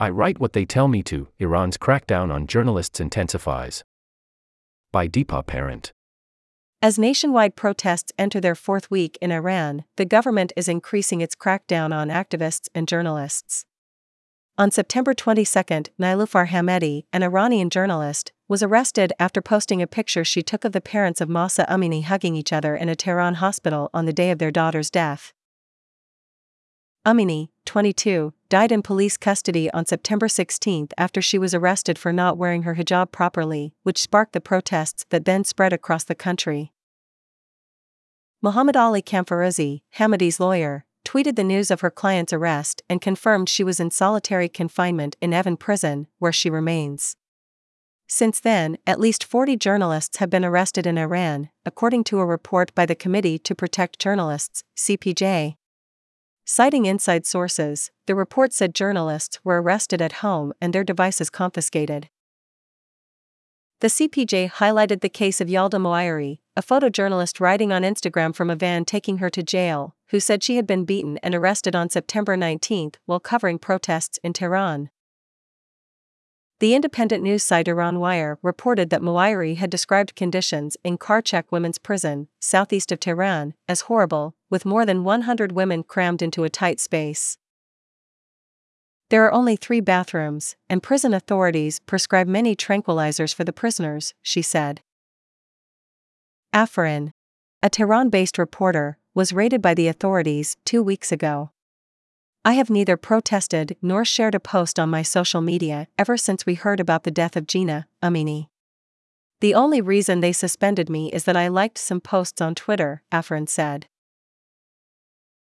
I write what they tell me to. Iran's crackdown on journalists intensifies. By Deepa Parent. As nationwide protests enter their fourth week in Iran, the government is increasing its crackdown on activists and journalists. On September 22, Niloufar Hamedi, an Iranian journalist, was arrested after posting a picture she took of the parents of Mahsa Amini hugging each other in a Tehran hospital on the day of their daughter's death. Amini, 22, died in police custody on September 16 after she was arrested for not wearing her hijab properly, which sparked the protests that then spread across the country. Muhammad Ali Kamfarouzi, Hamedi's lawyer, tweeted the news of her client's arrest and confirmed she was in solitary confinement in Evin prison, where she remains. Since then, at least 40 journalists have been arrested in Iran, according to a report by the Committee to Protect Journalists, CPJ. Citing inside sources, the report said journalists were arrested at home and their devices confiscated. The CPJ highlighted the case of Yalda Moayeri, a photojournalist writing on Instagram from a van taking her to jail, who said she had been beaten and arrested on September 19 while covering protests in Tehran. The independent news site Iran Wire reported that Moayeri had described conditions in Qarchak Women's Prison, southeast of Tehran, as horrible, with more than 100 women crammed into a tight space. There are only three bathrooms, and prison authorities prescribe many tranquilizers for the prisoners, she said. Afrin, a Tehran based reporter, was raided by the authorities two weeks ago. I have neither protested nor shared a post on my social media ever since we heard about the death of Gina Amini. The only reason they suspended me is that I liked some posts on Twitter, Afrin said.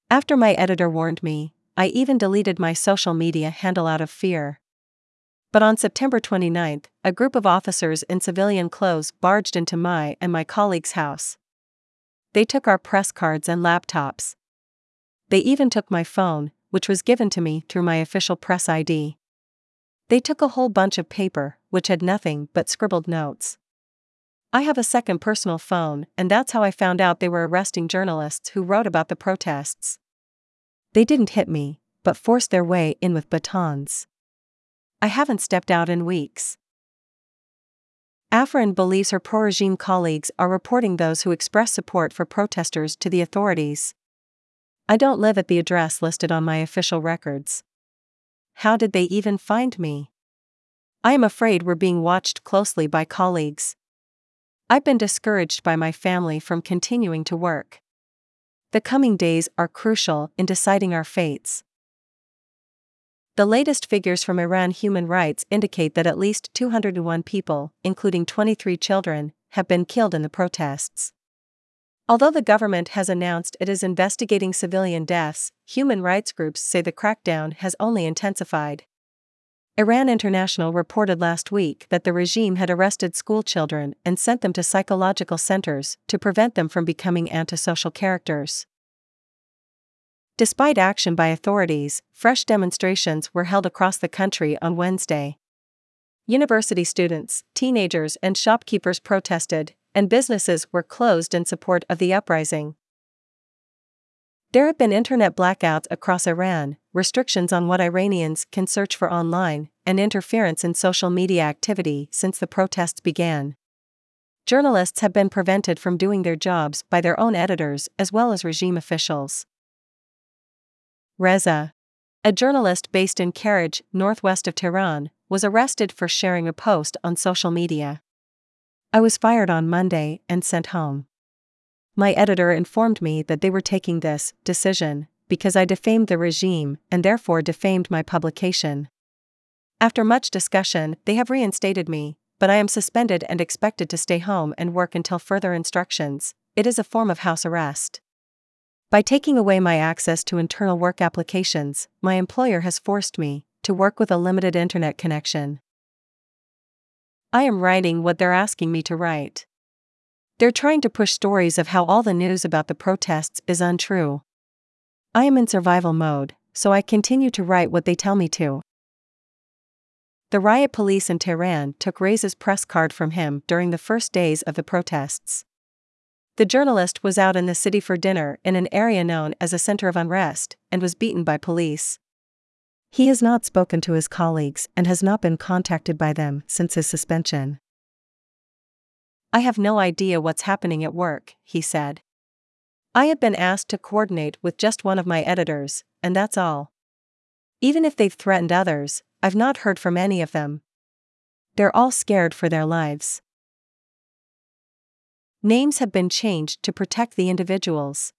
After my editor warned me, I even deleted my social media handle out of fear. But on September 29, a group of officers in civilian clothes barged into my and my colleague's house. They took our press cards and laptops. They even took my phone, which was given to me through my official press ID. They took a whole bunch of paper, which had nothing but scribbled notes. I have a second personal phone, and that's how I found out they were arresting journalists who wrote about the protests. They didn't hit me, but forced their way in with batons. I haven't stepped out in weeks. Afrin believes her pro regime colleagues are reporting those who express support for protesters to the authorities. I don't live at the address listed on my official records. How did they even find me? I am afraid we're being watched closely by colleagues. I've been discouraged by my family from continuing to work. The coming days are crucial in deciding our fates. The latest figures from Iran Human Rights indicate that at least 201 people, including 23 children, have been killed in the protests. Although the government has announced it is investigating civilian deaths, human rights groups say the crackdown has only intensified. Iran International reported last week that the regime had arrested schoolchildren and sent them to psychological centers to prevent them from becoming antisocial characters. Despite action by authorities, fresh demonstrations were held across the country on Wednesday. University students, teenagers, and shopkeepers protested, and businesses were closed in support of the uprising. There have been internet blackouts across Iran, restrictions on what Iranians can search for online, and interference in social media activity since the protests began. Journalists have been prevented from doing their jobs by their own editors as well as regime officials. Reza, a journalist based in Karaj, northwest of Tehran, was arrested for sharing a post on social media. I was fired on Monday and sent home. My editor informed me that they were taking this decision because I defamed the regime and therefore defamed my publication. After much discussion, they have reinstated me, but I am suspended and expected to stay home and work until further instructions. It is a form of house arrest. By taking away my access to internal work applications, my employer has forced me to work with a limited internet connection. I am writing what they're asking me to write. They're trying to push stories of how all the news about the protests is untrue. I am in survival mode, so I continue to write what they tell me to. The riot police in Tehran took Reza's press card from him during the first days of the protests. The journalist was out in the city for dinner in an area known as a center of unrest and was beaten by police. He has not spoken to his colleagues and has not been contacted by them since his suspension. I have no idea what's happening at work, he said. I have been asked to coordinate with just one of my editors, and that's all. Even if they've threatened others, I've not heard from any of them. They're all scared for their lives. Names have been changed to protect the individuals.